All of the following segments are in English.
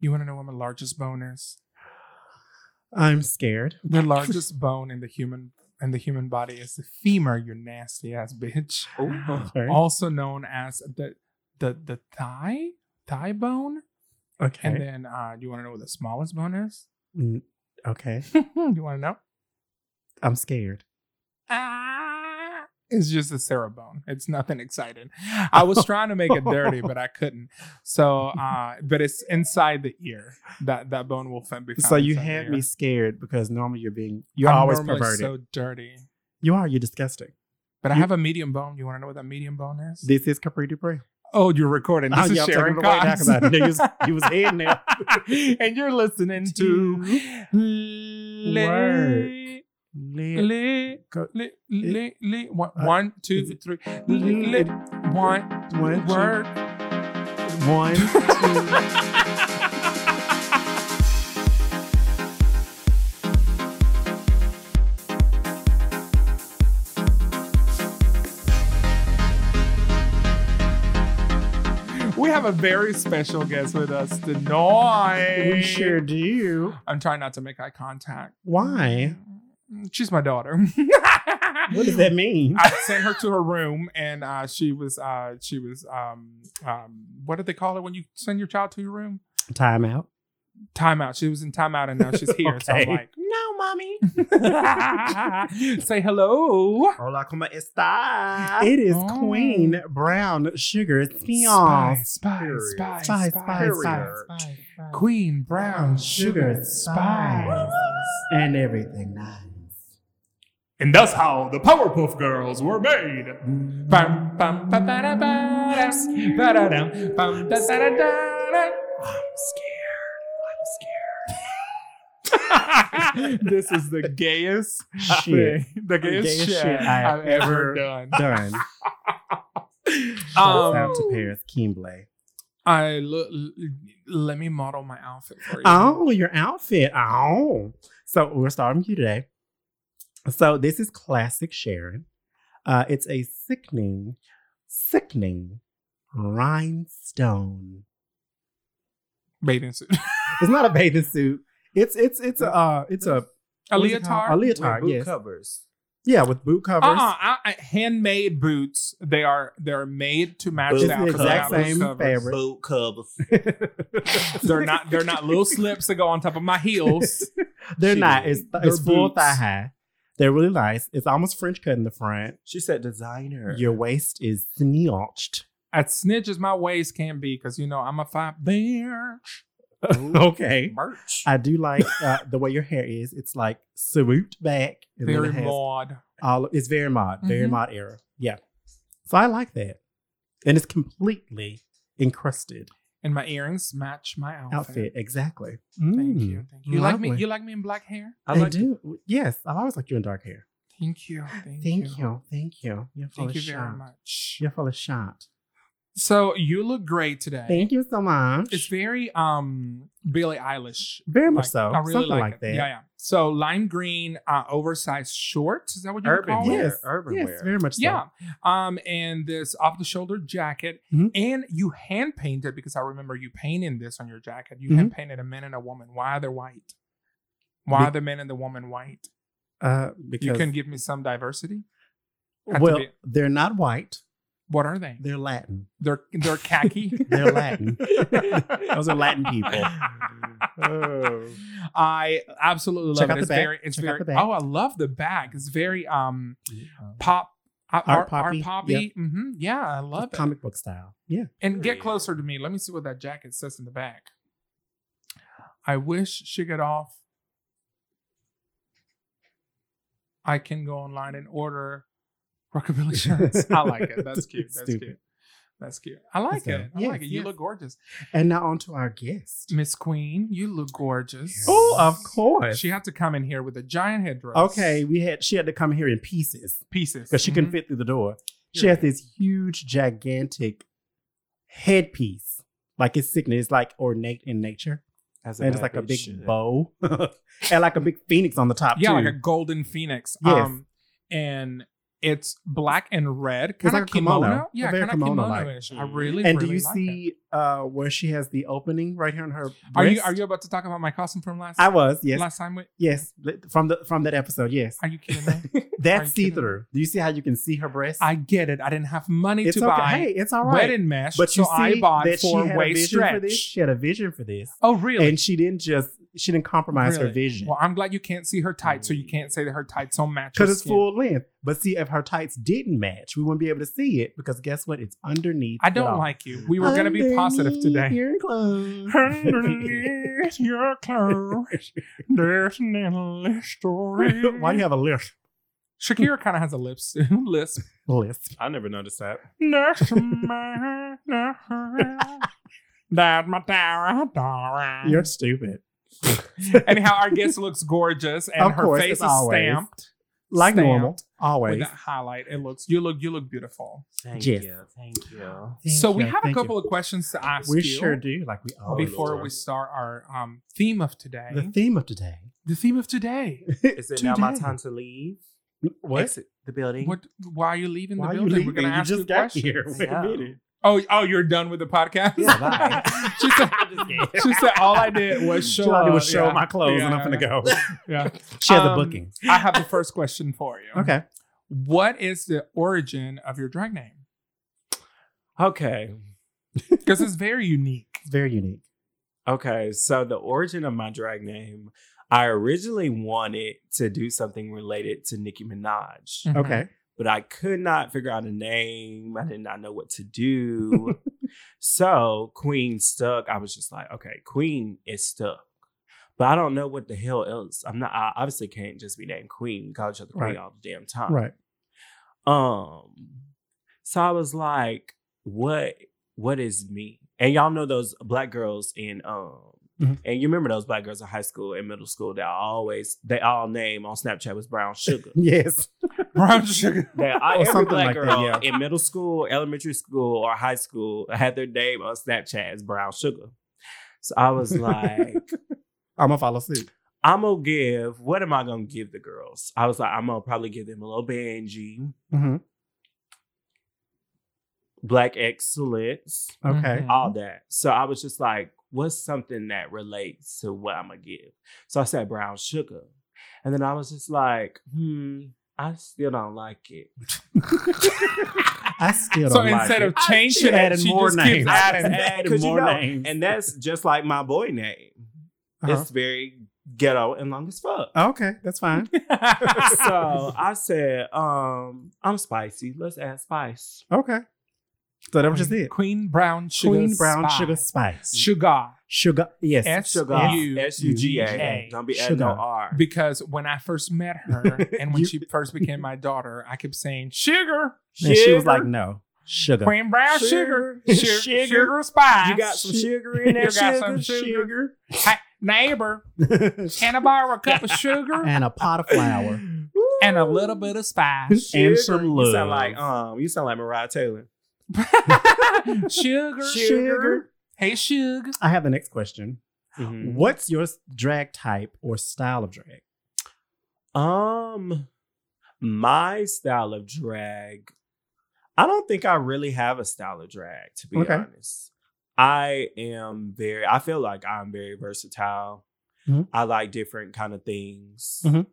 You want to know what my largest bone is? I'm scared. The largest bone in the human in the human body is the femur. You nasty ass bitch. Okay. Also known as the the the thigh thigh bone. okay. And then uh, you want to know what the smallest bone is? Mm, okay. you want to know? I'm scared. Ah, it's just a Sarah bone. It's nothing exciting. I was trying to make it dirty, but I couldn't. So, uh, but it's inside the ear. That that bone will be found. So you had me scared because normally you're being you're I'm always perverted. So dirty. you are. You're disgusting. But I have a medium bone. You want to know what that medium bone is? This is Capri Dupree. oh, you're recording. This Oh, is yeah, Sharon taking it away now Cox. 'cause I knew you was- you was heading there. and you're listening to Word. Go- one, Uh, one, two, three. One, One, two, word. one, two. Have a very special guest with us tonight. we sure do. I'm trying not to make eye contact. Why? She's my daughter. What does that mean? I sent her to her room, and uh, she was uh, she was um, um, what did they call it when you send your child to your room? Time out. Timeout. She was in timeout, and now she's here. So I'm like, No, mommy. say hello. Hola, ¿cómo está? It is Oh. Queen Brown Sugar Spy, Spion. spy, Period. spy, Spy, spy, spy, spy, spy. spy. Queen Brown Sugar Spy. And everything nice. And that's how the Powerpuff Girls were made. I'm scared. I'm scared. this is the gayest Shit. thing, the gayest, Gayest shit, shit I I've ever ever done. Done. Shouts Um, out to Paris Kimbley. I look. Let me model my outfit for you. Oh, your outfit. Oh. So we're starting with you today. So this is classic Sharon. Uh, it's a sickening, sickening rhinestone. bathing suit, It's not a bathing suit. It's it's it's a uh, it's a a what is it called? leotard. With boot yes. covers. Yeah, with boot covers. Uh-uh, I, I, handmade boots. They are they're made to match It's the the exact same loose covers. fabric. Boot covers. They're not they're not little slips that go on top of my heels. They're Shit. not. It's They're it's full thigh high. They're really nice. It's almost French cut in the front. She said designer. Your waist is snatched. As snitch as my waist can be, because you know I'm a fat bitch. okay. Merch. I do like uh, the way your hair is. It's like swooped back. and Very it mod. all. It's very mod, very Mhm. mod era. Yeah. So I like that, and it's completely encrusted And my earrings match my outfit. outfit. Exactly. Thank Mm, you. Thank you. You like me? You like me in black hair? I I, like do. Yes, I've always liked you in dark hair. Thank you. Thank, Thank you. you. Thank you. You're full Thank of you very shot. much. You're full of shot. So you look great today. Thank you so much. It's very um Billie Eilish. very much Like, so. I really Something like, like, that. Yeah, yeah. So lime green, uh, oversized shorts. Is that what you would Urban call wear. it? Yes. Urban yes, wear. very much so. Yeah. Um, and this off the shoulder jacket. Mhm. And you hand painted because I remember you painting this on your jacket. You Mhm. hand painted a man and a woman. Why are they white? Why Be- are the men and the woman white? Uh, because You can give me some diversity. have to well, be- they're not white. What are they? They're Latin. They're they're khaki. They're Latin. Those are Latin people. Oh. I absolutely love Check it. out the It's back. very, it's Check out very. the back. Oh, I love the bag. It's very um pop. uh, Art art, poppy. art poppy. hmm Yeah, I love it. Comic book style. Yeah. And get closer to me. Let me see what that jacket says in the back. I wish she got off. I can go online and order rockabilly shirts. I like it. That's cute. That's Stupid. cute. That's cute. I like So, it. I yes, like it. You yes. look gorgeous. And now on to our guest. Miss Queen, you look gorgeous. Oh, of course. She had to come in here with a giant headdress. okay, we had she had to come here in pieces Pieces. because she couldn't Mhm. fit through the door. She has this huge, gigantic headpiece. Like it's sickening. It's like ornate in nature. As and it's like a big bitch should. bow. and like a big phoenix on the top Yeah, too. like a golden phoenix. Yes. Um, and It's black and red, kind like of kimono. kimono. Yeah, very kind of kimono-like. kimono-ish. I really, and really do you like see uh, where she has the opening right here on her? Are you are you about to talk about my costume from last I was yes, last time? We, yes, from the from that episode. Yes, are you kidding me? That's see through. Do you see how you can see her breast? I get it. I didn't have money it's to okay. buy Hey, it's all right. wedding mesh, But you so see I bought that she four had a vision for this. stretch. She had a vision for this, Oh, really? and she didn't just she didn't compromise her vision Well, I'm glad you can't see her tights, so you mm. can't say that her tights don't match. because it's skin. full length. But see, if her tights didn't match, we wouldn't be able to see it because guess what? It's underneath. I don't like you. We were gonna be positive today. Your clothes. Underneath your clothes, there's an endless story. Why do you have a lisp? Shakira kind of has a lips lisp. Lisp. I never noticed that. That's my that's my tower. You're stupid. Anyhow, our guest looks gorgeous, and Of her course, face is always. stamped Like Stamped normal, with always. that highlight. It looks you look you look beautiful. Thank Yes. you. Thank you. so we you, have a couple you. of questions to ask We you sure do. Like we always before Lord. we start our um, theme of today. The theme of today. the theme of today. Is it now my time to leave? What? Exit the building. What? Why are you leaving Why the building? leaving? We're gonna you ask just you got questions. here. Wait Yeah. a minute. Oh, oh, you're done with the podcast. Yeah, bye. she said. She said all I did was show. All I did was show Yeah. my clothes and Yeah, I'm finna yeah, go. Yeah. She had a Um, booking. I have the first question for you. Okay. What is the origin of your drag name? Okay. Because it's very unique. It's very unique. Okay. So the origin of my drag name, I originally wanted to do something related to Nicki Minaj, Mhm. Okay. But I could not figure out a name. I did not know what to do. so Queen stuck. I was just like, okay, Queen is stuck. But I don't know what the hell else. I'm not. I obviously can't just be named Queen. Call each other Queen Right. all the damn time. Right. Um, so I was like, what what is me? And y'all know those black girls in um Mhm. and you remember those black girls in high school and middle school that always they all name on Snapchat was brown sugar. Yes. Brown sugar. That I, Or every something black like that, girl yeah. in middle school, elementary school, or high school had their name on Snapchat as brown sugar. So I was like, I'm gonna follow suit. I'm gonna give. What am I gonna give the girls? I was like, I'm gonna probably give them a little Benji, hmm Black Excellence, Okay. All that. So I was just like, what's something that relates to what I'm gonna give? So I said brown sugar. And then I was just like, hmm, I still don't like it. I still don't So like instead it. of changing should it, add in she more just keeps names. adding. Add more you know, names. And that's just like my boy name. Uh-huh. It's very ghetto and long as fuck. okay, that's fine. so I said, um, I'm spicy. Let's add spice. Okay. So that was just it. Queen brown sugar. Queen brown spice. sugar spice. Sugar. Sugar. Yes. S- Sugar. U- S U G A. A. Don't be adding no Sugar. R. Because when I first met her and when You- she first became my daughter, I kept saying sugar. And she was like, no. Sugar. Queen brown sugar. Sugar. Sugar, Sugar. sugar spice. You got some sugar in there. You got sugar? some sugar. Hey, neighbor, can I borrow a cup of sugar and a pot of flour. and a little bit of spice? And Sugar. some You love. sound like um. You sound like Mariah Taylor. sugar. Sugar. Hey, sugar. I have the next question. Mhm. What's your drag type or style of drag? Um, my style of drag, I don't think I really have a style of drag, to be Okay. honest. I am very, I feel like I'm very versatile. Mhm. I like different kind of things. Mhm.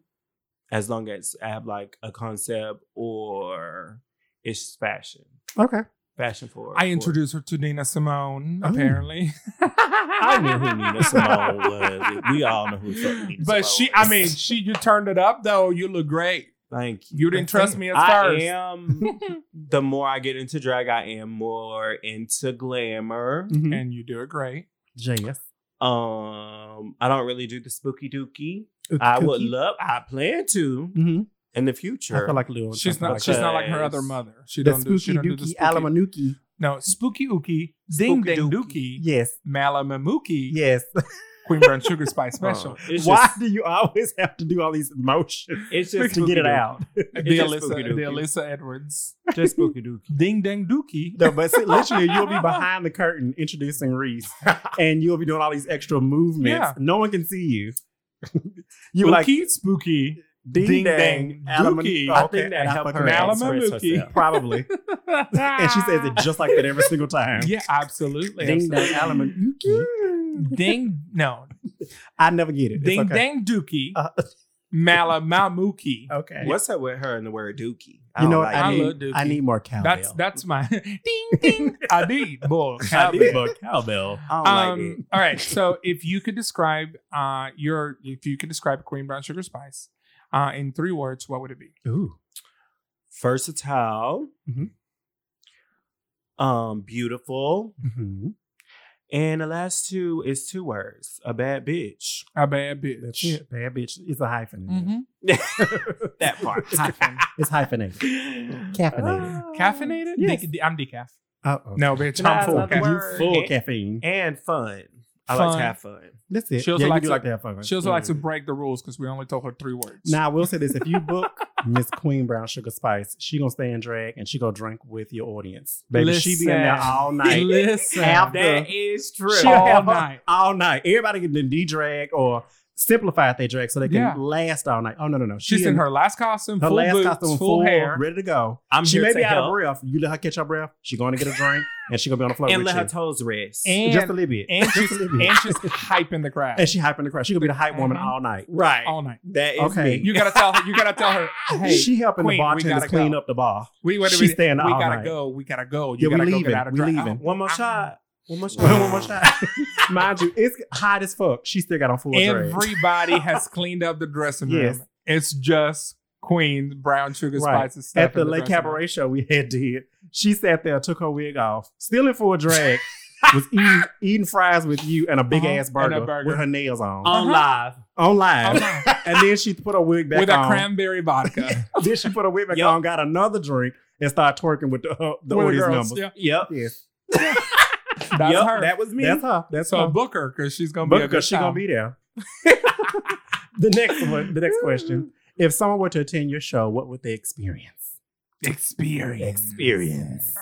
As long as I have like a concept or it's fashion. Okay. Fashion for I introduced her to Nina Simone, Oh. apparently. I knew who Nina Simone was. We all know who the fuck Nina But Simone she, I mean, she, you turned it up though. You look great. thank you. You didn't trust me at I first. am. the more I get into drag, I am more into glamour. Mhm. and you do it great. JS. Um, I don't really do the spooky dookie. I would love. I plan to hmm in the I future. feel like Lil. She's not. like She's that. not like her other mother. She the don't do. She don't do the dookie spooky. alamanuki. No, spooky ookie, ding Spooky dang dookie. dookie, Yes. malamamuki, Yes. Queen Brown Sugar Spice Uh, Special. it's Why just, do you always have to do all these motions it's just to get it out? the It's just Alyssa, spooky the. Alyssa Edwards, Just spooky dookie. ding dang dookie. No, but see, literally, you'll be behind the curtain introducing Reese, and you'll be doing all these extra movements. Yeah. No one can see you. you like Ookie, spooky, Ding, Ding dang, dang Alaman- Dookie. I think that helped her express herself. Probably. and she says it just like that every single time. Yeah, absolutely. Ding dang, absolutely. Alaman Dookie. Ding no. I never get it. It's Ding okay. dang dookie. Uh, Malamamuki. okay. What's up with her and the word dookie? I you know like what? I I need, love I need more cowbell. That's that's my ding ding. I need boy. I need more cowbell. I don't like Um, it. all right. So if you could describe uh your if you could describe Queen Brown Sugar Spice uh in three words, what would it be? Ooh. Versatile. Mhm. Um, beautiful. Mhm. And the last two is two words. A bad bitch. A bad bitch. That's it. Bad bitch. It's a hyphen. in Mhm. that part. Hyphen. It's hyphenated. Caffeinated. Caffeinated? Yes. De- I'm decaf. Uh-oh. No, bitch. Can I I'm full. another Full caffeine. and fun. I like Fun. to have fun. That's it. She also yeah, likes you to- like to have fun. She also likes to Mm. break the rules because we only told her three words. Now I will say this: if you book Miss Queen Brown Sugar Spice, she gonna stay in drag and she gonna drink with your audience, baby. she be in there all night, Listen. After- That is true. She'll All have night. all night. Everybody can de drag or simplify their drag so they can Yeah. last all night. Oh no no no! She's in her last costume, her full last boots, costume, full, hair. ready to go. I'm she here may to be out of breath. You let her catch her breath. She going to get a drink and she gonna be on the floor and with let you. her toes rest. And- just a little bit. And she's, a little bit. and she's hyping the crowd And she hyping the crowd. She gonna be the hype woman Mhm. all night. right. all night. That is Okay. me. You gotta tell her. You gotta tell her. Hey, she helping Queen, the we bartenders clean go. up the bar. we wait she's minute. staying We all gotta night. go. We gotta go. You we gotta go leaving. get out of We drag. leaving. One more shot. One more shot. One more shot. Mind you, it's hot as fuck. She still got on full drag. Everybody has cleaned up the dressing room. Yes. It's just Queen Brown Sugar Right. Spices stuff At the in Lake dressing room. Cabaret show we had did, she sat there, took her wig off, still in full drag, was eating, eating fries with you and a big Uh-huh. ass burger, burger. with her nails on. On Uh-huh. live. on live. On live. and then she put her wig back with on. With a cranberry vodka. then she put her wig back Yep. on, got another drink, and started twerking with the, uh, the With audience girls. numbers. Yeah. Yep. Yes. That's yep. her. That was me. That's her. That's so her. book her because she's gonna be because she's gonna be there. the next one, the next question. If someone were to attend your show, what would they experience? experience. Experience.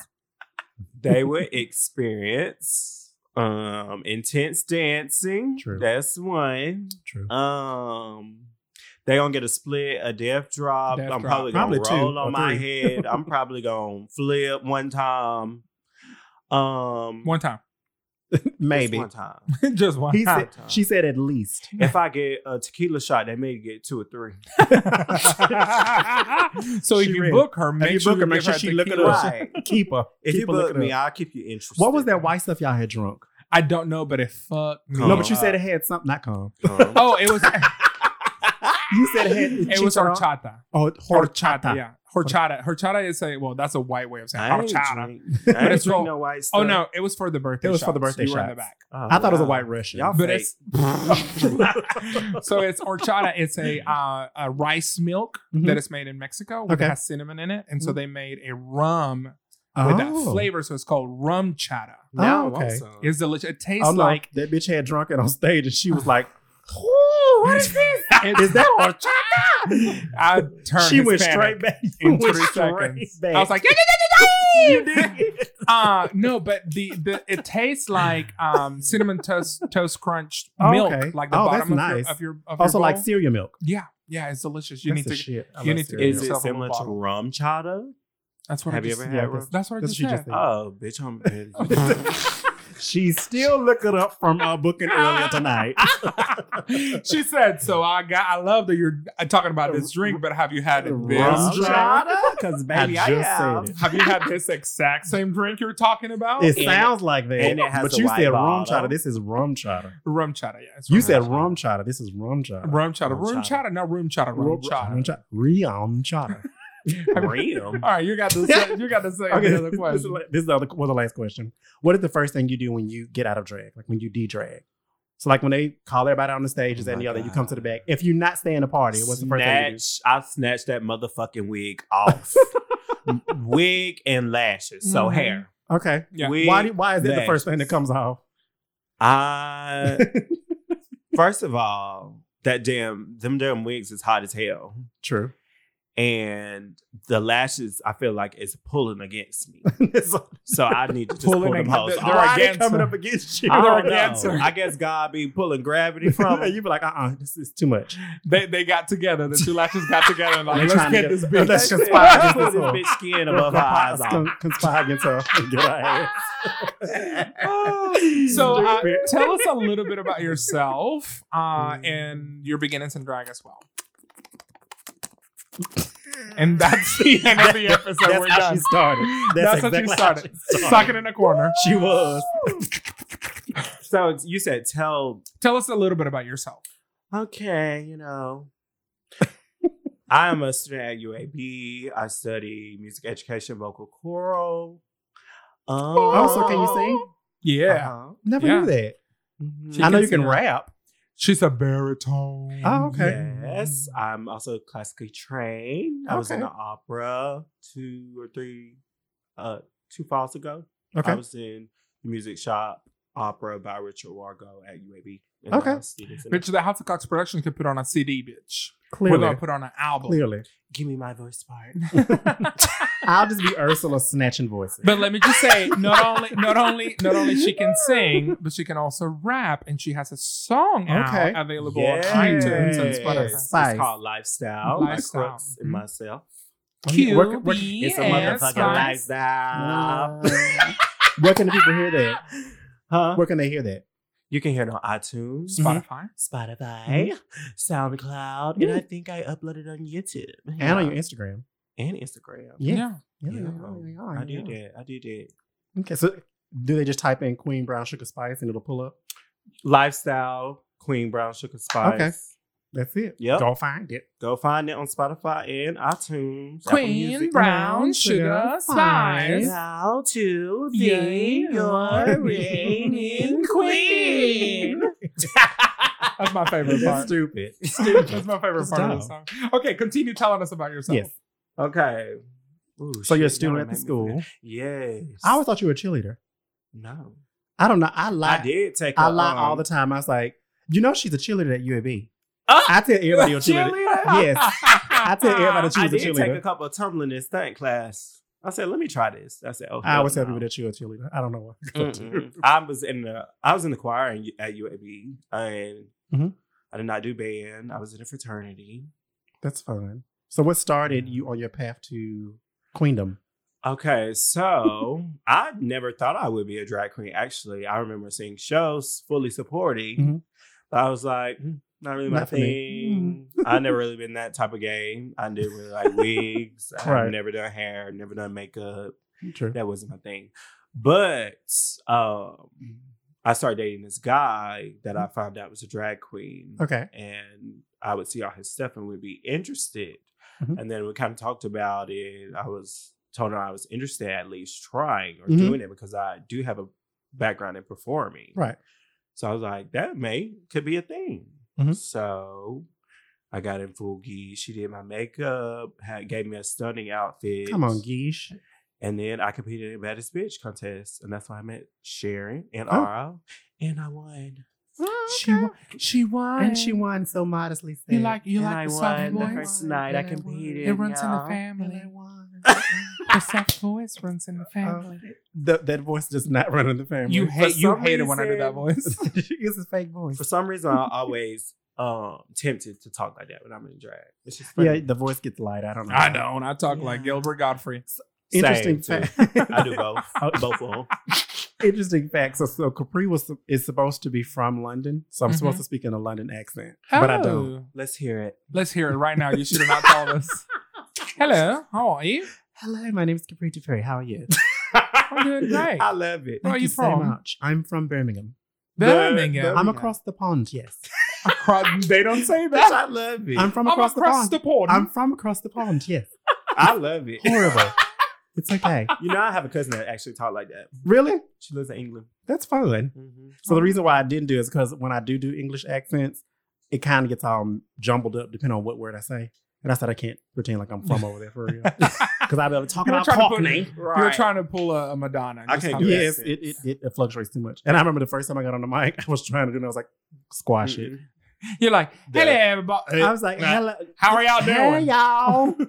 they would experience um intense dancing. True. That's one. True. Um they gonna get a split, a death drop. Death I'm drop. probably gonna Probably roll or on my head. I'm probably gonna flip one time. Um One time. just Maybe. one time. just one He time. said, she said at least. if I get a tequila shot, they may get two or three. so if you ready. book her, make you sure book her, you make give sure her she look it tequila up. shot. Right. Keep her. If Keep you her looking book me. I'll keep you interested. What was that white stuff y'all had drunk? I don't know, but it fucked me. no, but you Uh, said it had something. Not calm. Oh, it was You said it had. it was horchata. Oh, Horchata, horchata. yeah. Horchata. Horchata is a well, that's a white way of saying I horchata. drink, But I ain't it's drink called- no white stuff. Oh no, it was for the birthday. It was for the birthday You were in the back. Oh, I thought it was a white Russian. Y'all But fake. it's so it's horchata. It's a uh, a rice milk Mhm. that is made in Mexico. Which Okay. has cinnamon in it, and so Mhm. they made a rum oh. with that flavor. So it's called rum chata. Now Oh, okay. some. It's delicious. It tastes Oh no, like that bitch had drunk it on stage, and she was like, "Ooh, what is this? Is that horchata?" I turned. she went straight back. in went three straight seconds. back. I was like, "You did." uh no, but the the it tastes like um cinnamon toast toast crunch Oh, milk, okay. like the Oh, bottom that's of, nice. your, of your of Also, your like cereal milk. yeah, yeah, it's delicious. You That's need to. shit. I you need to Is it similar to rum chata? That's what Have I you just, ever yeah, had that's- That's what I That's just what she said. just Oh, bitch, I'm. She's still looking up from uh, booking earlier tonight. she said, "So I got. I love that you're uh, talking about this drink, but have you had it this? Rum chata? Because baby, I, just have. it. Have you had this exact same drink you're talking about? It And- sounds like that, and it has but a you white said rum chata. This is rum chata. rum chata. Yeah, You said chata. rum chata. This is rum chata. rum chata. Rum Rum chata. chata. No rum chata. Rum chata. Rum chata. Rum chata. Real. All right, you got the se- you got the second Okay, other this is, question. this is the other, well, the last question. What is the first thing you do when you get out of drag? Like when you de-drag? So like when they call everybody on the stage, is Oh and the other, you come to the back. If you're not staying the party, what's the first thing you do? Snatch, I snatched that motherfucking wig off. wig and lashes. So Mhm. hair. Okay. Yeah. Wig, Why, do, why is that the first thing that comes off? I first of all, that damn them damn wigs is hot as hell. True. And the lashes I feel like is pulling against me. So- I need to just Pulling pull them hoes they're- they're Why they against coming her. up against you? I they're against. I guess God be pulling gravity from them. you be like, uh, uh this is too much. They they got together. The two lashes got together and like, let's trying to get this bitch. let's it. conspire against this bitch skin above her eyes. Con- conspire against her. Get her ass. so uh, tell us a little bit about yourself uh, Mm. and your beginnings in drag as well. And that's the end of the episode. That's We're how done. she started. That's, That's, how she exactly started. Sucking in a corner. She was. So you said tell Tell us a little bit about yourself. okay, you know. I am a student at UAB. I study music education, vocal choral. Oh, so can you sing? Yeah. Uh-huh. Never Yeah. knew that. Mhm. I know you can sing. rap. She's a baritone. Oh, okay. Yes, I'm also classically trained. I was in the opera two or three, uh, two falls ago. Okay. I was in the music shop opera by Richard Wargo at UAB. Okay. the. Bitch, the House of Cox production could put on a CD, bitch. We're Clearly. gonna put on an album. Clearly. Give me my voice part. I'll just be Ursula snatching voices. But let me just say, not only, not only, not only she can sing, but she can also rap, and she has a song Okay. out available Yes. on iTunes and Spotify. It's called Lifestyle. Lifestyle. By Crooks and myself. Q Where- where- It's a S motherfucking Spice. lifestyle. Uh, where can the people hear that? Huh? Where can they hear that? You can hear it on iTunes, mm-hmm. Spotify. Mm-hmm. Spotify, SoundCloud, and I think I uploaded on YouTube And on your Instagram. And Instagram. Yeah. Yeah. Yeah, Yeah, yeah, yeah, I did yeah. that. I did that. Okay, so do they just type in Queen Brown Sugar Spice and it'll pull up? Lifestyle, Queen Brown Sugar Spice. Okay. That's it. Yep. Go find it. Go find it on Spotify and iTunes. Queen Music. Brown Sugar Spice. How to be your reigning queen. That's my favorite That's part. stupid. Stupid. That's my favorite It's part of the song. Okay, continue telling us about yourself. Yes. Okay. Ooh, So you're a student at the school. Yes. I always thought you were a cheerleader. no. I don't know. I lie. I did take. I a, lie um, all the time. I was like, you know, she's a cheerleader at UAB. Ah! I tell everybody you're a cheerleader. Yes. I tell everybody she I was a did take a cheerleader. couple of tumbling in stunt class. I said, let me try this. I said, oh, I always tell people that you're a cheerleader. I don't know why. I was in the I was in the choir in, at UAB and Mhm. I did not do band. I was in a fraternity. That's fun. So what started you on your path to queendom? Okay, so I never thought I would be a drag queen. Actually, I remember seeing shows fully supporting, Mhm. but I was like, "Hmm, not really my Not for me." thing. I never really been that type of game. I didn't really like wigs. I've never done hair, never done makeup. True. that wasn't my thing. But um, I started dating this guy that I found out was a drag queen. Okay. And I would see all his stuff and would be interested. Mhm. And then we kind of talked about it. I was told her I was interested at least trying or Mhm. doing it because I do have a background in performing. Right. So I was like, that may could be a thing. Mhm. So I got in full gi. She did my makeup, had, gave me a stunning outfit. Come on, Geesh. And then I competed in a Baddest Bitch contest, and that's why I met Sharon and Oh. Ara, and I won. She won. She won. And she won so modestly. You said, like you and like I the won soft the voice. first night I and I won. competed. It runs in the y'all. family. And I won. The soft voice runs in the family. The- that voice does not run in the family. you for hate you hate it when I do that reason- voice. it's a fake voice. For some reason, I'm always um tempted to talk like that when I'm in drag. It's just funny. Yeah, the voice gets light. I don't know. I don't. I talk like Gilbert Gottfried. Interesting Same, too. fact. I do both. Oh. both of them. Interesting fact. So, so Capri was is supposed to be from London, so I'm Mhm. supposed to speak in a London accent, but I don't. Oh. Let's hear it. Let's hear it right now. You should have not told us. Hello, how are you? Hello, my name is Capri Ferry. How are you? I'm doing great. I love it. Where are Thank you so from? much. I'm from Birmingham. Birmingham. I'm across the pond. Yes, Across- they don't say that. I love it. I'm from I'm across, across the the pond. pond. I'm from across the pond. Yes, I love it. horrible. It's okay. You know, I have a cousin that actually talk like that. Really? She lives in England. That's fun. Mm-hmm. So the reason why I didn't do it is because when I do do English accents, it kind of gets all jumbled up depending on what word I say. And I said I can't pretend like I'm from over there for real because I've been talking You were about trying to Cockney. You were trying to pull a, a Madonna. I can't do of- Yes, it, it, it, it fluctuates too much. And I remember the first time I got on the mic, I was trying to do it. And I was like, squash it. You're like, hello, everybody. I was like, hello. How are y'all doing? Hey, doing? y'all.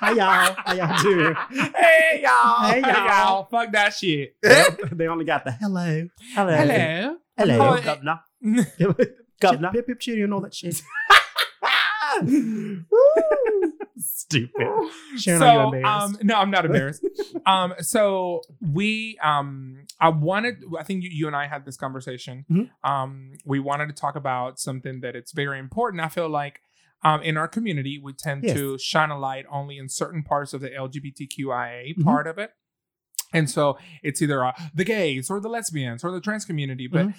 How y'all? How y'all doing? hey y'all. Hey, y'all. Fuck that shit. they only got the hello. Hello. Hello. Hello. Hello. Governor. Governor. Pip, pip, cheerio and all that shit. Stupid. Sharon, are you so um no i'm not embarrassed um so we um i wanted i think you, you and i had this conversation Mhm. um we wanted to talk about something that it's very important i feel like um, in our community, we tend Yes. to shine a light only in certain parts of the LGBTQIA Mhm. part of it. And so it's either uh, the gays or the lesbians or the trans community. But Mhm.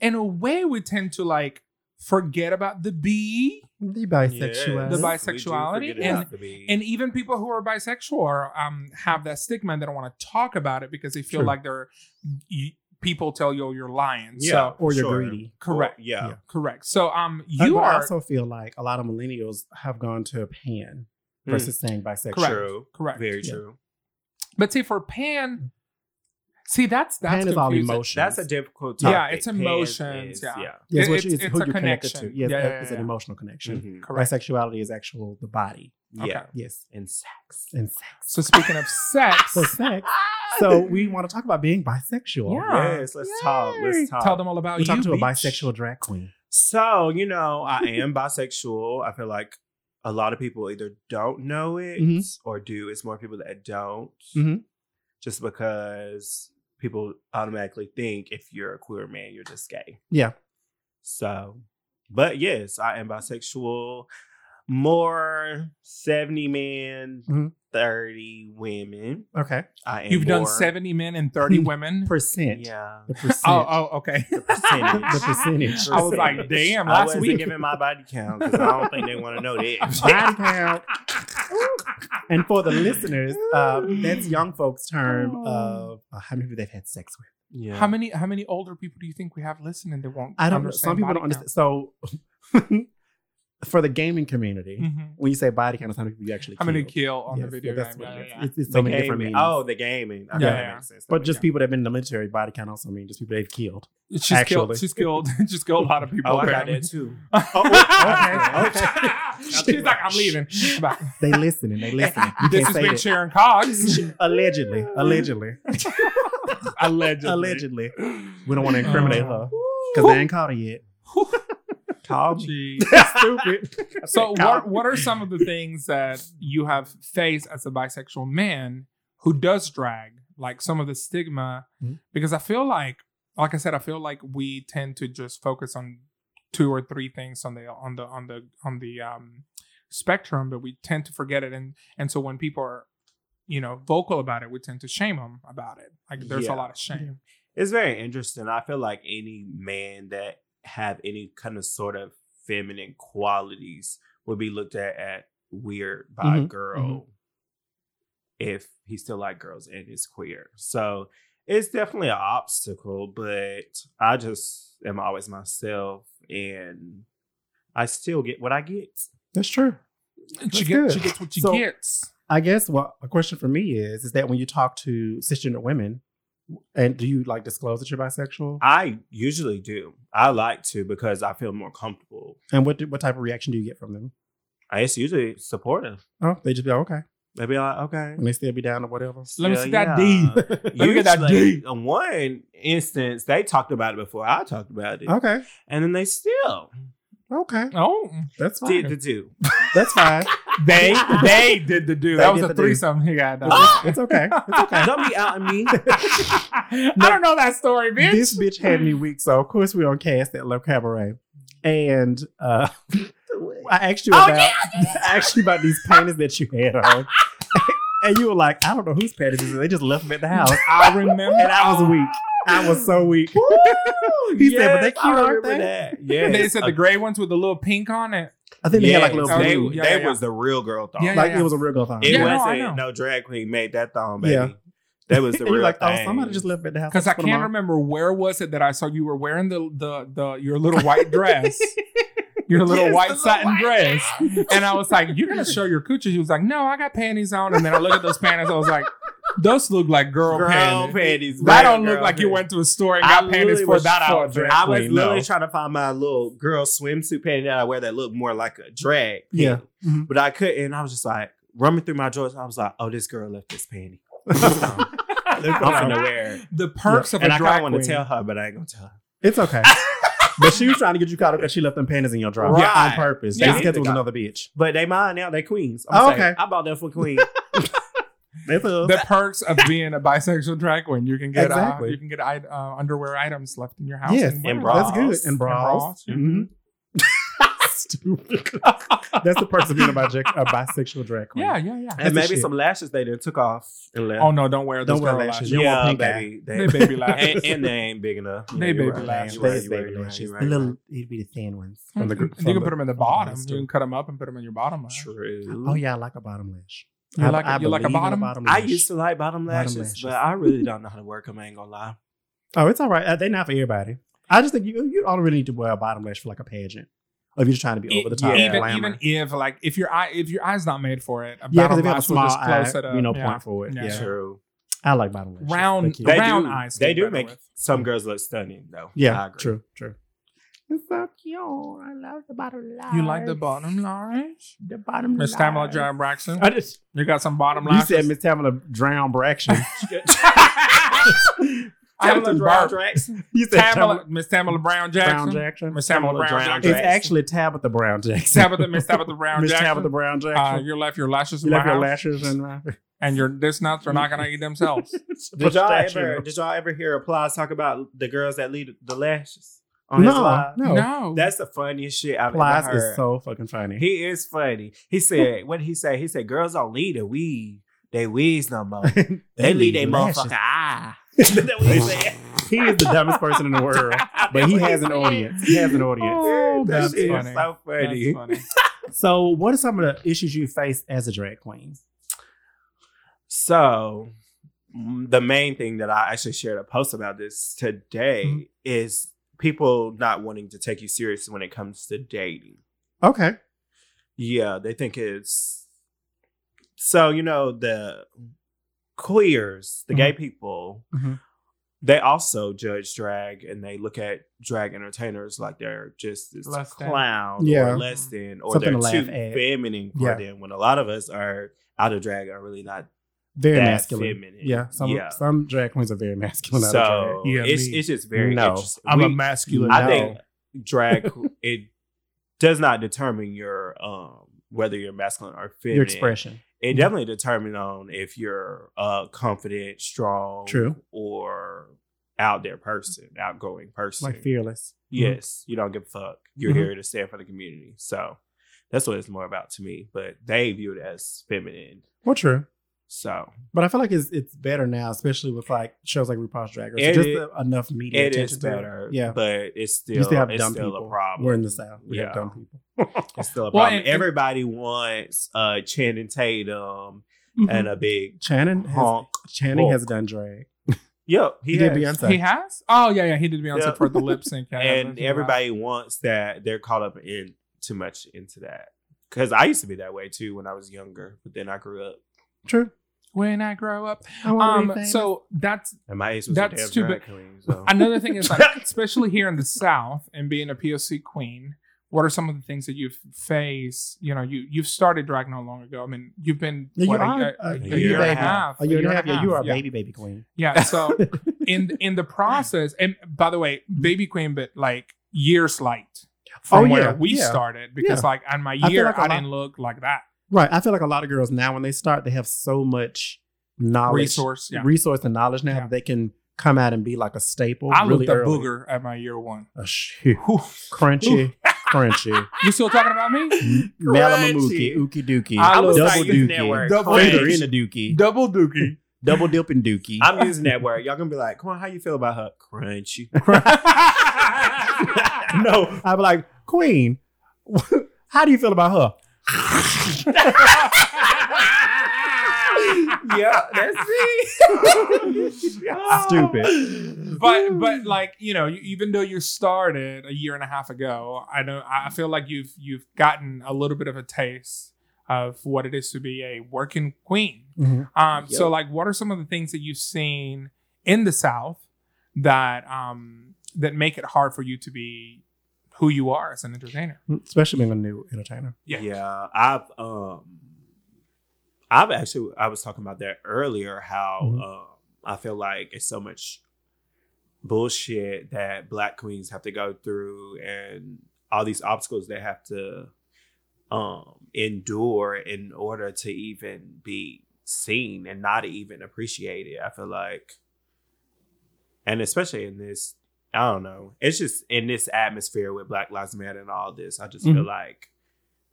in a way, we tend to like forget about the B the bisexual. The bisexuality and- and even people who are bisexual are, um, have that stigma and they don't want to talk about it because they feel True. like they're you, people tell you oh, you're lying. Yeah. So or you're Sure. greedy. correct, yeah. Yeah. correct. So um, you but I are also feel like a lot of millennials have gone to pan versus saying bisexual. Correct. True. correct. Very Yeah. true. But see, for pan, see that's that's Pan is all confusing. emotions. That's a difficult topic. Yeah, it's Pan emotions, is- yeah. yeah. Yes, It- what it's- you- it's, it's who a you're connected to. Yes, Yeah, yeah, it's an emotional connection. Mhm. Correct. Bisexuality is actual the body. Okay. Yeah. Yes, And sex. and sex. So speaking of sex, For sex. So we want to talk about being bisexual. Yeah. Yes, let's talk. Let's talk. tell them all about We you. talked to a bisexual drag queen. So, you know, I am bisexual. I feel like a lot of people either don't know it Mhm. or do. It's more people that don't. Mhm. Just because people automatically think if you're a queer man, you're just gay. Yeah. So, but yes, I am bisexual. More 70 men, Mhm. 30 women. Okay. I am You've done 70 men and 30 women. Percent. Yeah. The percent. Oh, oh, okay. Percentage. The percentage. I was like, damn, I wasn't week. giving my body count because I don't think they want to know that. Body count. And for the listeners, um, that's young folks' term of uh, how many people they've had sex with. Yeah. How many how many older people do you think we have listening that won't I don't know. Some people don't understand. So, for the gaming community, count? Mhm. when you say body count, it's how many people you actually How many killed. kill on Yes, the video that's game? what Yeah, it is. yeah, yeah. It's, it's The so many different gaming. meanings. Oh, the gaming. Okay, Yeah, yeah. makes sense. But just sense. people that have been in the military, body count also mean just people they've killed. She's Actually. killed. She's killed. she's killed a lot of people. Oh, I got apparently. that too. Oh, okay, okay. She's like, I'm leaving. Bye. They listening. They listening. You This has been. Sharon Cox. Allegedly. Allegedly. Allegedly. Allegedly. We don't want to incriminate Oh. her because they ain't caught her yet. Call me. Stupid. So what what are some of the things that you have faced as a bisexual man who does drag? Like some of the stigma, Mhm. because I feel like, like I said, I feel like we tend to just focus on two or three things on the on the on the on the um spectrum, but we tend to forget it, and and so when people are, you know, vocal about it, we tend to shame them about it. Like there's Yeah. a lot of shame. It's very interesting. I feel like any man that have any kind of sort of feminine qualities would be looked at at weird by a Mhm, girl if he still like girls and is queer. So it's definitely an obstacle, but I just am always myself and I still get what I get. That's true. And she That's gets good. she gets what she So- gets. I guess what a question for me is is that when you talk to cisgender women, and do you like disclose that you're bisexual? I usually do. I like to because I feel more comfortable. And what do, what type of reaction do you get from them? It's usually supportive. Oh, they just be like, okay, They be like, okay. and they still be down or whatever. Let me Yeah, see that yeah. D. Let me get that Usually, D. In one instance, they talked about it before I talked about it, Okay, and then they still okay, Oh, that's fine. did the do. That's fine. they they did the do. They That was a the do. threesome. He got that. it's okay. It's okay. Don't be out on me. I don't know that story, bitch. this bitch had me weak. So of course we on cast at Le Cabaret, and uh, I asked you Oh, about I asked you about these panties that you had on, and you were like, I don't know whose panties this is. They just left them at the house, I remember. and I was weak. I was so weak. He said, "But they Yes, cute, I aren't they?" That. Yes. They said the gray ones with the little pink on it. I think they had like a little they, blue. Yeah, they yeah, yeah. was the real girl thong. Yeah, like yeah. it was a real girl thong. It Yeah, no, wasn't know. no drag queen made that thong, baby. Yeah. That was the real like, oh, thing. somebody just left it at the house. Because I Just put 'em can't remember where was it that I saw you were wearing the the the your little white dress. Your little Yes, white satin white dress. And I was like, You're gonna show your coochie. He was like, No, I got panties on. And then I looked at those panties, I was like, Those look like girl, Girl panties. panties. That don't look like you went to a store and I got panties for that outfit. I was literally no. trying to find my little girl swimsuit panty that I wear that look more like a drag. Yeah. panty. Mhm. But I couldn't. I was just like rumming through my drawers. I was like, oh, this girl left this panty. I'm finna wear. The perks Yeah. of and a I drag of want to tell her, but I ain't gonna tell her. It's okay. But she was trying to get you caught up because she left them panties in your drawer. Right. on purpose. Yeah. Yeah. Just was another bitch. But they mine now. They queens. Oh, I'm saying, okay. I bought them for queen. The perks of being a bisexual drag queen. You can get uh, Exactly. you can get uh, underwear items left in your house. yes, and and wear that's them. bras. good. And bras. bras, yeah. Mhm. Stupid. That's the perks of being a, bijec- a bisexual drag queen. Yeah, yeah, yeah. And the maybe some lashes they done took off and left. Oh no, don't wear those Don't wear lashes. lashes. You don't want yeah, pink baby. They baby lashes. and, and they ain't big enough. They you're baby right. lashes. You're right, baby right, lashes. you're The right, little, you're it'd be the thin ones. From the, gr- you can the- put them in the bottom. last You can cut them up and put them in your bottom lash. True. Oh yeah, I like a bottom lash. You I- like a- I you like a believe in bottom? I used to like bottom Bottom lashes, lashes. but I really don't know how to work them. I ain't gonna lie. Oh, it's all right. Uh, They're not for everybody. I just think you you don't really need to wear a bottom lash for like a pageant, or if you're just trying to be over the top. yeah. even glamour. even if like if your eye if your eye's not made for it, a yeah, because if you have a lash small just close eye, it up. you know, Yeah. point forward. Yeah. Yeah, True. I like bottom lashes. Round- They're cute. They Round do. eyes They do make with. some girls look stunning, though. I Yeah, agree. true, true. It's so cute. I love the bottom lash. You like the bottom lash? The bottom Miss Tamala John Braxton. I just You got some bottom you said Miss Tamala drown Braxton. I have to Tamala burp. Jackson. you said Tamala, Miss Tamala Brown Jackson. Brown Jackson. Miss Tamala Tamala Brown Brown Jackson. It's actually Tabitha Brown Jackson. Tabitha, Miss Tabitha Brown Miss Jackson. Tabitha Brown Uh, Jackson. you left your lashes you in my left your house, lashes and my and your this nuts are not gonna eat themselves. Did y'all ever? Did y'all ever hear Plies talk about the girls that lead the lashes on No, live? no. No, That's the funniest shit I've Plies ever heard. is so fucking funny. he is funny. He said, "What did he say?" He said, "Girls don't lead a weave. They weaves no more. They, lead their lashes. motherfucking eye." That's what he is the dumbest person in the world, but he has an audience. He has an audience. Oh, That's that shit funny. so funny. That's funny. So, what are some of the issues you face as a drag queen? So, mm, the main thing that I actually shared a post about this today Mhm. is people not wanting to take you serious when it comes to dating. Okay. Yeah, they think it's so you know the queers, the gay people. Mhm. They also judge drag and they look at drag entertainers like they're just this Less than. clown Yeah. or less than or Something they're to too at. feminine for Yeah. them when a lot of us are out of drag are really not Very That masculine. feminine. Yeah. Some Yeah. some drag queens are very masculine. out of so drag. Yeah, it's me. it's just very No. interesting. I'm a We- masculine. I No. think drag it does not determine your um whether you're masculine or feminine. Your expression. It definitely determines on if you're a confident, strong, True. or out there person, outgoing person. Like fearless. yes, you don't give a fuck. You're Mhm. here to stand for the community. So that's what it's more about to me. But they view it as feminine. Well, true. So But I feel like it's it's better now, especially with like shows like RuPaul's Drag Race. It just is- enough media it attention is to better. Yeah. but it's still you still have it's dumb still people. a problem. We're in the South. We Yeah. have dumb people. It's still a problem. and- and- Everybody wants uh Channing Tatum Mm-hmm. and a big Channing has, honk. Channing has done drag. Yep, He, did has. Beyonce. He has? Oh yeah, yeah. He did Beyonce Yeah. for the lip sync. Yeah, and yeah, everybody wants that. They're caught up in too much into that. Because I used to be that way too when I was younger, but then I grew up, True. When I grow up. I Um. So that's and my age was That's a damn stupid. queen. So. another thing is like, especially here in the South and being a POC queen. What are some of the things that you've faced? You know, you you've started drag not long ago. I mean, you've been Yeah, you what, are a, a- a, a a year year and a and half. a year and a half. Yeah, you are a yeah. baby, baby queen. Yeah. So in in the process, and by the way, baby queen, but like years late from Oh, where yeah, we yeah. started because Yeah. like on my feel year, like a I lot- didn't look like that. Right. I feel like a lot of girls now, when they start, they have so much knowledge, Resource, yeah. resource and knowledge now Yeah. that they can come out and be like a staple. I really looked a early. booger at my year one. A shit. Whew. Crunchy, crunchy. You still talking about me? Malamamuki, ookie dookie. I I'm was gonna double start dookie. word. Double cringe. In the dookie. Double dookie. Double dipping dookie. I'm using that word. Y'all gonna be like, "Come on, how you feel about her?" Crunchy. no, I'd be like, Queen, how do you feel about her? yeah, that's me. Stupid. but but like you know, you, even though you started a year and a half ago, I know I feel like you've you've gotten a little bit of a taste of what it is to be a working queen. Mhm. Um, so like, what are some of the things that you've seen in the South that um, that make it hard for you to be who you are as an entertainer? especially being a new entertainer. Yeah. Yeah, I've um, I've actually I was talking about that earlier. How Mhm. um, I feel like it's so much bullshit that Black queens have to go through, and all these obstacles they have to um endure in order to even be seen and not even appreciated. I feel like, and especially in this, I don't know, it's just in this atmosphere with Black Lives Matter and all this. I just feel Mhm. like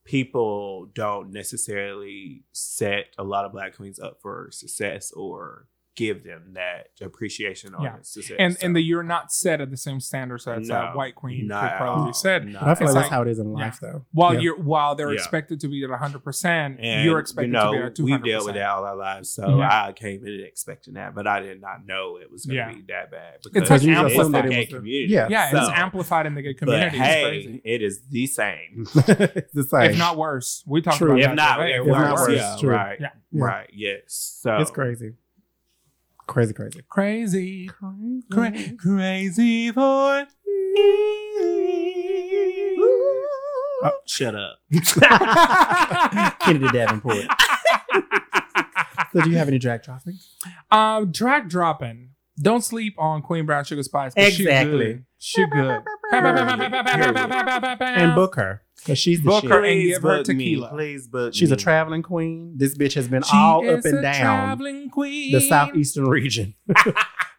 people don't necessarily set a lot of Black queens up for success or give them that appreciation or Yeah. success. And So, and that you're not set at the same standards as a uh, No, white queen not would at probably all. said. Not I feel It's like that's like- how it is in yeah. life, though. While Yeah. you're while they're Yeah. expected to be at 100, percent you're expected you know, to be at 200. we dealt with that all our lives, so Yeah. I came in expecting that, but I did not know it was going to Yeah. be that bad It's because like you it's assumed the gay community. yeah. Yeah, it's amplified in the gay But community. it's hey, crazy. it is the same. it's the same. If not worse, we talked True. about if that. not, today. it If not worse. worse, Yeah, right. Yeah. Yeah. Right. Yes. So It's crazy. Crazy, crazy. Crazy, cra- crazy boy. Oh. Shut up. Kennedy Davenport. so, do you have any drag dropping? um, drag dropping. Don't sleep on Queen Brown Sugar Spice. 'cause she Exactly. good. She good. And book her. Because she's the Book shit. her and give her book me. tequila. Please book She's a traveling queen. This bitch has been She all is up and a down traveling queen. the southeastern region.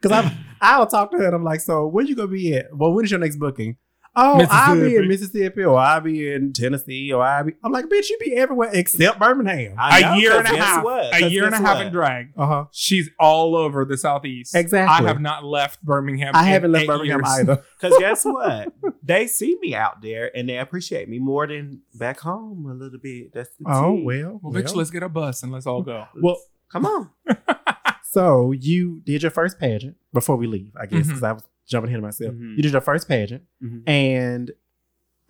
Because I I'll talk to her and I'm like, so where you gonna be at? Well, when is your next booking? Oh, I'll be in Mississippi or I'll be in Tennessee or I'll be. I'm like, bitch, you be everywhere except Birmingham. A year and a half. What? A 'Cause year and a half what? in drag. Uh huh. She's all over the southeast. Exactly. I have not left Birmingham. I haven't left Birmingham years. either. Because guess what? they see me out there and they appreciate me more than back home a little bit. That's the Oh tea. well. Well, bitch, let's get a bus and let's all go. Well, Come on. so you did your first pageant before we leave, I guess, because I was jumping ahead of myself. Mhm. You did your first pageant, Mhm. and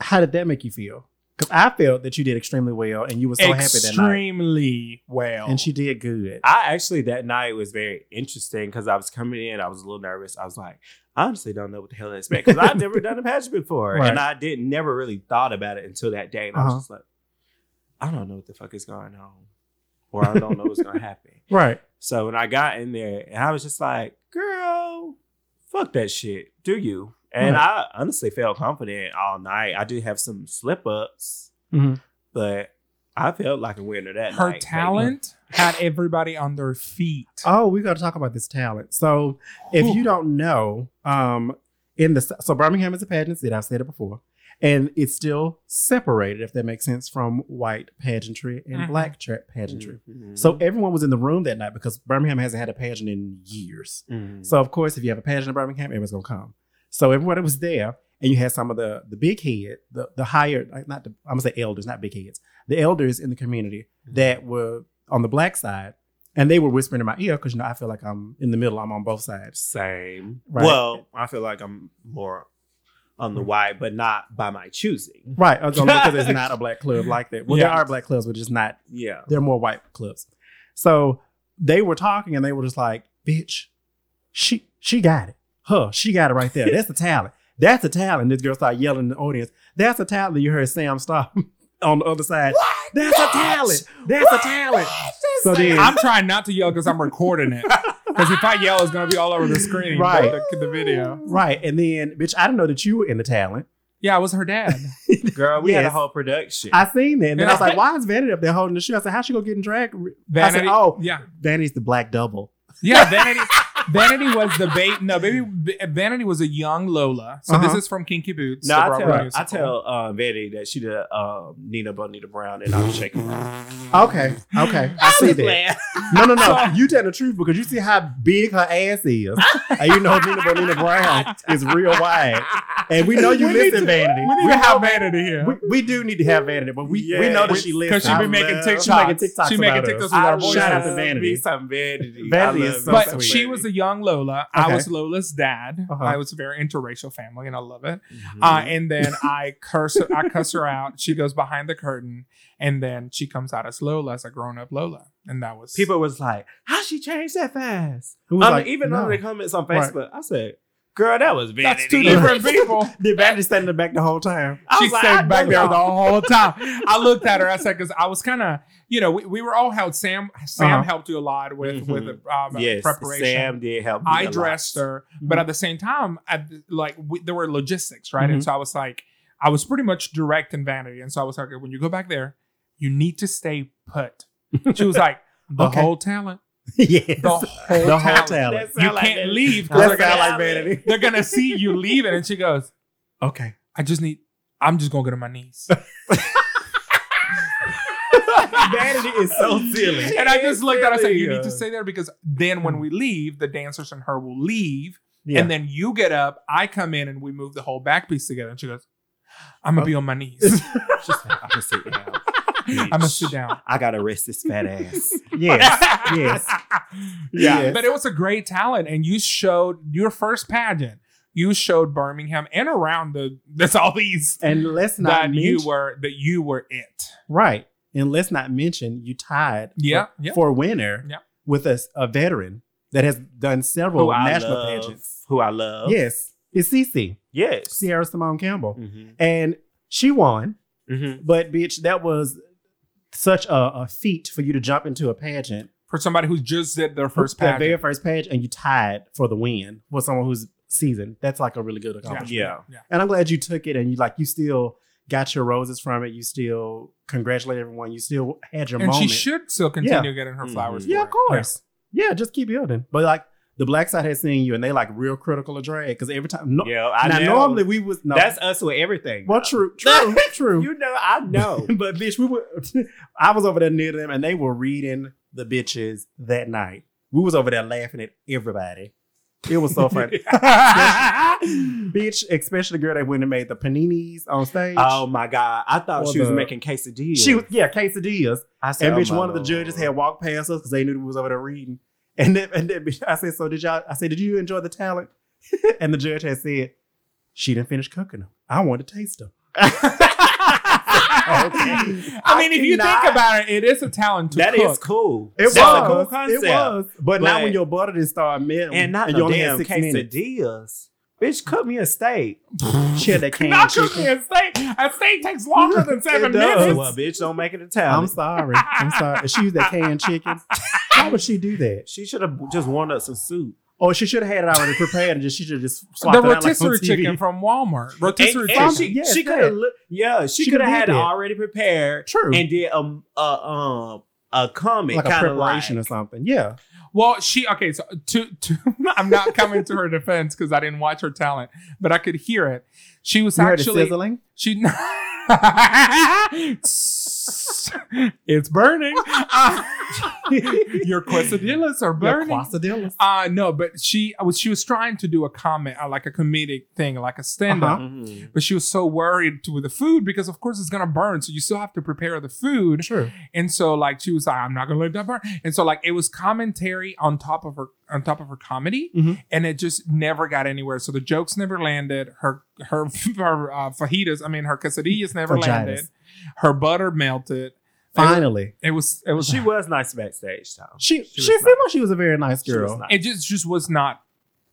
how did that make you feel? Because I felt that you did extremely well, and you were so happy that night. Extremely well. And she did good. I actually that night was very interesting because I was coming in, I was a little nervous. I was like, I honestly don't know what the hell to expect because I've never done a pageant before, Right. and I didn't never really thought about it until that day, and I Uh-huh. was just like, I don't know what the fuck is going on, or I don't know what's going to happen. Right. So when I got in there, and I was just like, girl, fuck that shit. Do you? And I honestly felt confident all night. I did have some slip ups, Mhm. but I felt like a winner that her night. Her talent had everybody on their feet. Oh, we got to talk about this talent. So, if you don't know, um, in the so Birmingham is a pageant city. I've said it before, and it's still separated, if that makes sense, from white pageantry and Mhm. black tra- pageantry. Mhm. So everyone was in the room that night because Birmingham hasn't had a pageant in years. Mhm. So of course, if you have a pageant in Birmingham, everyone's gonna come. So everybody was there, and you had some of the the big head, the the higher, not the I'm gonna say elders, not big heads, the elders in the community that were on the black side, and they were whispering in my ear because you know I feel like I'm in the middle. I'm on both sides. Same. Right. Well, I feel like I'm more on the mm. white, but not by my choosing. Right, I was only because it's not a black club like that. Well, there are black clubs, but just not. Yeah. They're more white clubs. So they were talking, and they were just like, "Bitch, she she got it. Huh, she got it right there. That's a talent. That's a talent." This girl started yelling in the audience. That's a talent. You heard Sam stop on the other side. What? That's a talent. That's a talent. So then, I'm trying not to yell because I'm recording it. Because if I yell, it's gonna be all over the screen. Right. The, the video. right, and then, bitch, I didn't know that you were in the talent. Yeah, I was her dad. Girl, we had a whole production. I seen that, and then I was Yeah. like, "Why is Vanity up there holding the shoe?" I said, "How's she gonna get in drag?" I said, "Oh, yeah, Vanity's the black double." yeah. Vanity. Vanity was the bait. No, baby. Vanity was a young Lola. So this Uh-huh. is from Kinky Boots. no, I Broadway tell, I tell uh, Betty that she did um, Nina Bonita Brown, and I'm shaking. Okay, okay, I see that. No, no, no. You tell the truth because you see how big her ass is, and you know Nina Bonita Brown is real wide, and we know you We need listen, to- Vanity. We We have Vanity here. We, we do need to have Vanity, but we, we Yeah. know that We- she 'cause listens. she be making love- TikToks. She making TikToks She making about TikToks us. with our I voice. Shout out to love Vanity. me some Vanity. Vanity is love so me but sweet. she was a young Lola. I was Lola's dad. Uh-huh. I was a very interracial family, and I love it. Mhm. Uh, and then I curse her, I cuss her out. She goes behind the curtain, and then she comes out as Lola, as a grown up Lola, and that was People was like, "How she changed that fast?" Who was I mean, like, even no. under the comments on Right. Facebook, I said, "Girl, that was vanity." that's two different people. Did Vanity stand in the back the whole time? I she was like, stayed back there the whole time. I looked at her. I said, because I was kind of, you know, we, we were all helped. Sam Sam Uh-huh. helped you a lot with Mhm. with the um, Yes, preparation. Sam did help. me I a lot. dressed her, but at the same time, at like we, there were logistics, right? And Mhm. so I was like, I was pretty much direct in vanity, and so I was like, when you go back there, you need to stay put. She was like, the Okay. whole talent, yes. the whole The whole talent. talent. You can't that. leave because That they're, gonna- like Vanity. they're gonna see you leaving, and she goes, Okay. I just need. I'm just gonna get on my knees. Vanity is so silly. And I just looked at her and said, You need to stay there because then when we leave, the dancers and her will leave. Yeah. And then you get up, I come in, and we move the whole back piece together. And she goes, I'm Oh. gonna be on my knees. She said, I'm gonna sit down. I'm gonna sit down. I gotta rest this fat ass. yes. yes. Yeah. Yes. But it was a great talent. And you showed your first pageant. You showed Birmingham and around the the southeast And let's not that mention you were that you were it. right. And let's not mention you tied Yeah, for, yeah. for winner Yeah. with a, a veteran that has done several Who national love. pageants. Who I love. Yes. It's Cece, Yes. Sierra Simone Campbell. Mm-hmm. And she won, Mm-hmm. but bitch, that was such a, a feat for you to jump into a pageant. For somebody who just did their first that very pageant. first page, and you tied for the win with someone who's seasoned. That's like a really good accomplishment. Yeah. yeah. And I'm glad you took it and you like you still got your roses from it. You still congratulate everyone. You still had your And moment. she should still continue getting her flowers. Mhm. for yeah, of course. Yeah. just keep building. But like the black side has seen you and they like real critical of drag because every time no, Yeah, I now know. normally we was no That's us with everything. well true, true, true. You know, I know. but bitch, we were I was over there near them and they were reading the bitches that night. We was over there laughing at everybody. It was so funny. bitch, especially the girl that went and made the paninis on stage. oh my god, I thought Or she was the- making quesadillas. she was yeah, quesadillas. I said, And bitch, oh one of the judges had walked past us because they knew we was over there reading. And then, and then I said, so did y'all? I said, did you enjoy the talent? and the judge had said, she didn't finish cooking them. I wanted to taste them. okay. I mean, if you cannot- think about it, it is a talent to That cook. is cool. It That's was a cool concept. It was, but, not when your butter didn't start melting And not and no you only damn had six minutes. quesadillas. Bitch, cook me a steak. She had that canned Not cooking me a steak. A steak takes longer than seven It does. minutes. Well, bitch, don't make it a town. I'm sorry. I'm sorry. She used that canned chicken, why would she do that? She should have just warmed up some soup. Or she should have had it already prepared and just she should have just the swapped it out like on rotisserie TV. chicken from Walmart. Rotisserie And, chicken. and she, Yes, she could have, yeah, she, She could have coulda had it already prepared True. and did um a um a comment like a kind preparation like, or something. Yeah. Well, she okay. So to to I'm not coming to her defense because I didn't watch her talent, but I could hear it. She was You actually sizzling? she. it's burning. Uh, your quesadillas are burning. Yeah, quesadillas. Uh no, but she was she was trying to do a comment, uh, like a comedic thing, like a stand up. Uh-huh. Mhm. But she was so worried to with the food because of course it's gonna burn. So you still have to prepare the food. Sure. And so like she was like, I'm not gonna let that burn. And so like it was commentary on top of her on top of her comedy, Mhm. and it just never got anywhere. So the jokes never landed. Her her her uh, fajitas, I mean her quesadillas never Vaginas. landed. Her butter melted. Finally. It was it was She was nice backstage, though. She She she, was seemed nice. like she was a very nice She was girl. nice. it just just was not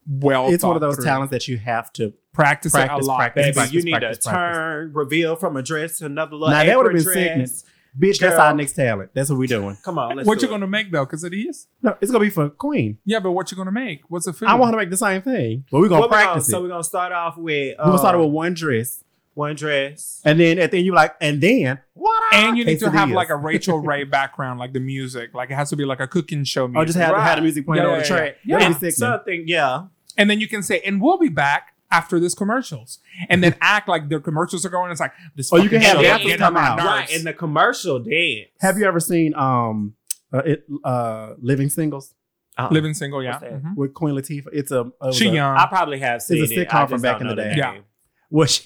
well. It's one of those through. talents that you have to Practice, it Practice, a lot. practice, Baby, practice, you need practice, a practice. turn reveal from a dress to another little Now, that would've apron been dress. sickness. Bitch, that's Girl. our next talent. That's what we're doing. Come on, let's What do you it. gonna make though? Because it is. No, it's gonna be for Queen. Yeah, but what you gonna make? What's the food? I want her to make the same thing, but we're gonna What we gonna- practice So it. we're gonna start off with we're gonna start uh, with one dress, one dress. and then at the end you like, and then what? and you need to have like a Rachael Ray background, like the music. Like it has to be like a cooking show music. or just have, Right. have the music playing Yeah, over yeah, the yeah. track. Yeah. That'd. Something, yeah. and then you can say, and we'll be back after this commercials, and then act like their commercials are going. It's like this. Or you can have show dancers come out. nerves. Right, in the commercial dance. Have you ever seen um uh, it uh Living Singles Uh-uh. Living single, yeah. What's that? Mhm. with Queen Latifah? It's a it She a- young. I probably have seen a it. sitcom I from just back don't in the know day. Yeah. name. Well, she,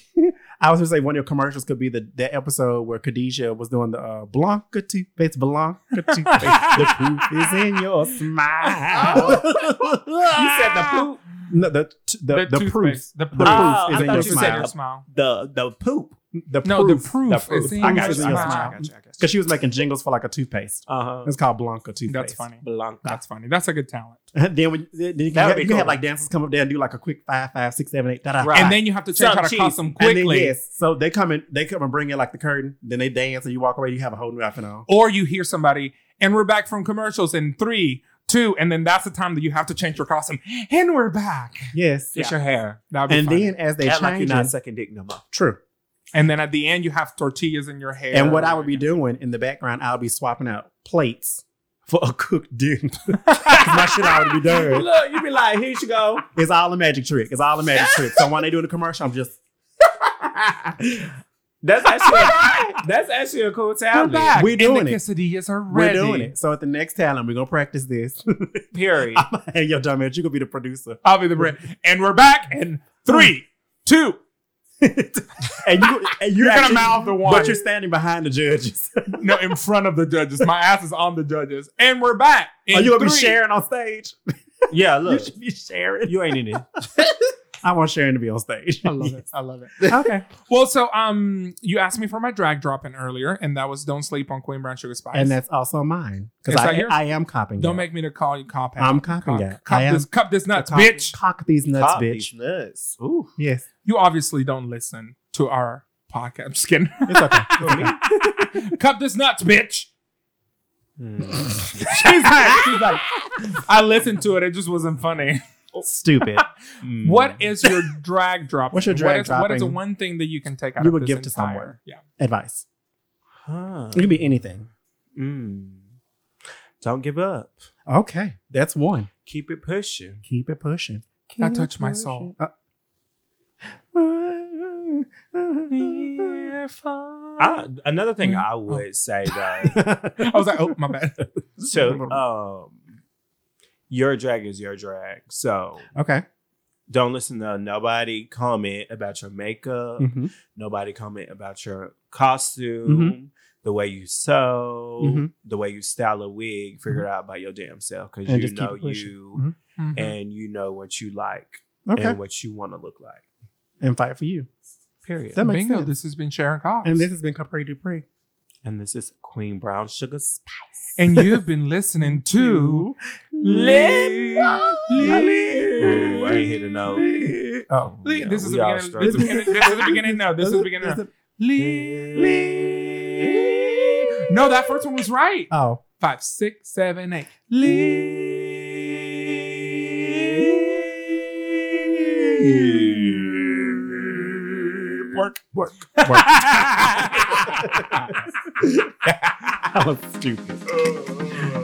I was gonna say one of your commercials could be the that episode where Khadijah was doing the uh, Blanca toothpaste, Blanca toothpaste. the proof is in your smile. You said the poop. No, the t- the, the, proof. toothpaste, The The proof. proof Oh, is I in thought your you is said in smile. your smile. The the poop. The No, the proof. proof. The proof. I got you. I smile. got you. I got you. I got you. Because she was making jingles for like a toothpaste. Uh huh. It's called Blanca toothpaste. That's funny. Blanca. That's funny. That's a good talent. then when then you, can have, you can have like dancers come up there and do like a quick five, five, six, seven, eight, da-da. Right. And then you have to change Some how to cheese. costume And then quickly. yes, so they come in, they come and bring in like the curtain, then they dance and you walk away. You have a whole new outfit on. Or you hear somebody, and we're back from commercials in three, two, and then that's the time that you have to change your costume. And we're back. Yes, Fix your hair. That'd be and funny. then as they Act like change, you're not it- second dick no more. true. And then at the end you have tortillas in your hair. And what I would be doing in the background, I'll be swapping out plates for a cooked dinner. my shit already be done. Look, you be like, here you go. It's all a magic trick. It's all a magic trick. So when they doing the commercial, I'm just That's actually a, that's actually a cool We're talent. back. We and doing the it. quesadillas are ready. we're doing it. So at the next talent, we're gonna practice this. Period. hey, yo, dumb ass, you gonna be the producer, I'll be the bread. And we're back in three, two. and you and you're, You're gonna mouth the one. but you're standing behind the judges. No, in front of the judges. My ass is on the judges. And we're back. Are you gonna be sharing on stage? Yeah, look, You should be sharing. you ain't in it. I want Sharon to be on stage. I love it. I love it. okay. Well, so um, you asked me for my drag drop in earlier, and that was "Don't Sleep on Queen Brown Sugar Spice." And that's also mine because Is I, yours? I am copping. don't that. make me to call you cop. I'm copping cock, that. Cup I am this, cup this nuts, cock, bitch. Cock these nuts, Pop bitch. these nuts. Ooh. Yes, You obviously don't listen to our podcast. I'm just kidding. it's okay. It's okay. cup this nuts, bitch. Hmm. She's like, she's like, I listened to it. It just wasn't funny. Stupid. Mm. What is your drag drop? What's your What drag is- What is the one thing that you can take out You of would this give to entire- someone. Yeah. Advice. Huh. It could be anything. Mm. Don't give up. Okay, that's one. Keep it pushing. Keep it pushing. That Keep touched it my soul. Uh, I, another thing Mm. I would say though, I was like, oh my bad. so um, your drag is your drag. So okay. don't listen to nobody comment about your makeup. Mhm. Nobody comment about your costume, the way you sew, Mhm. the way you style a wig. Figure it out by your damn self because you know it pushing. you Mhm. and you know what you like Okay. and what you want to look like. And fight for you. Period. That makes Bingo. sense. This has been Sharon Cox. And this has been Capri Dupree. And this is Queen Brown Sugar Spice. And you've been listening to Lip. Ooh, I ain't hit a note. Oh. oh yeah, this is the beginning. This is the beginning. This is the beginning. No, this is the beginning. No. Lee. No, that first one was right. Oh. Five, six, seven, eight. Lee. Work. Work. That was stupid. Oh, oh, oh.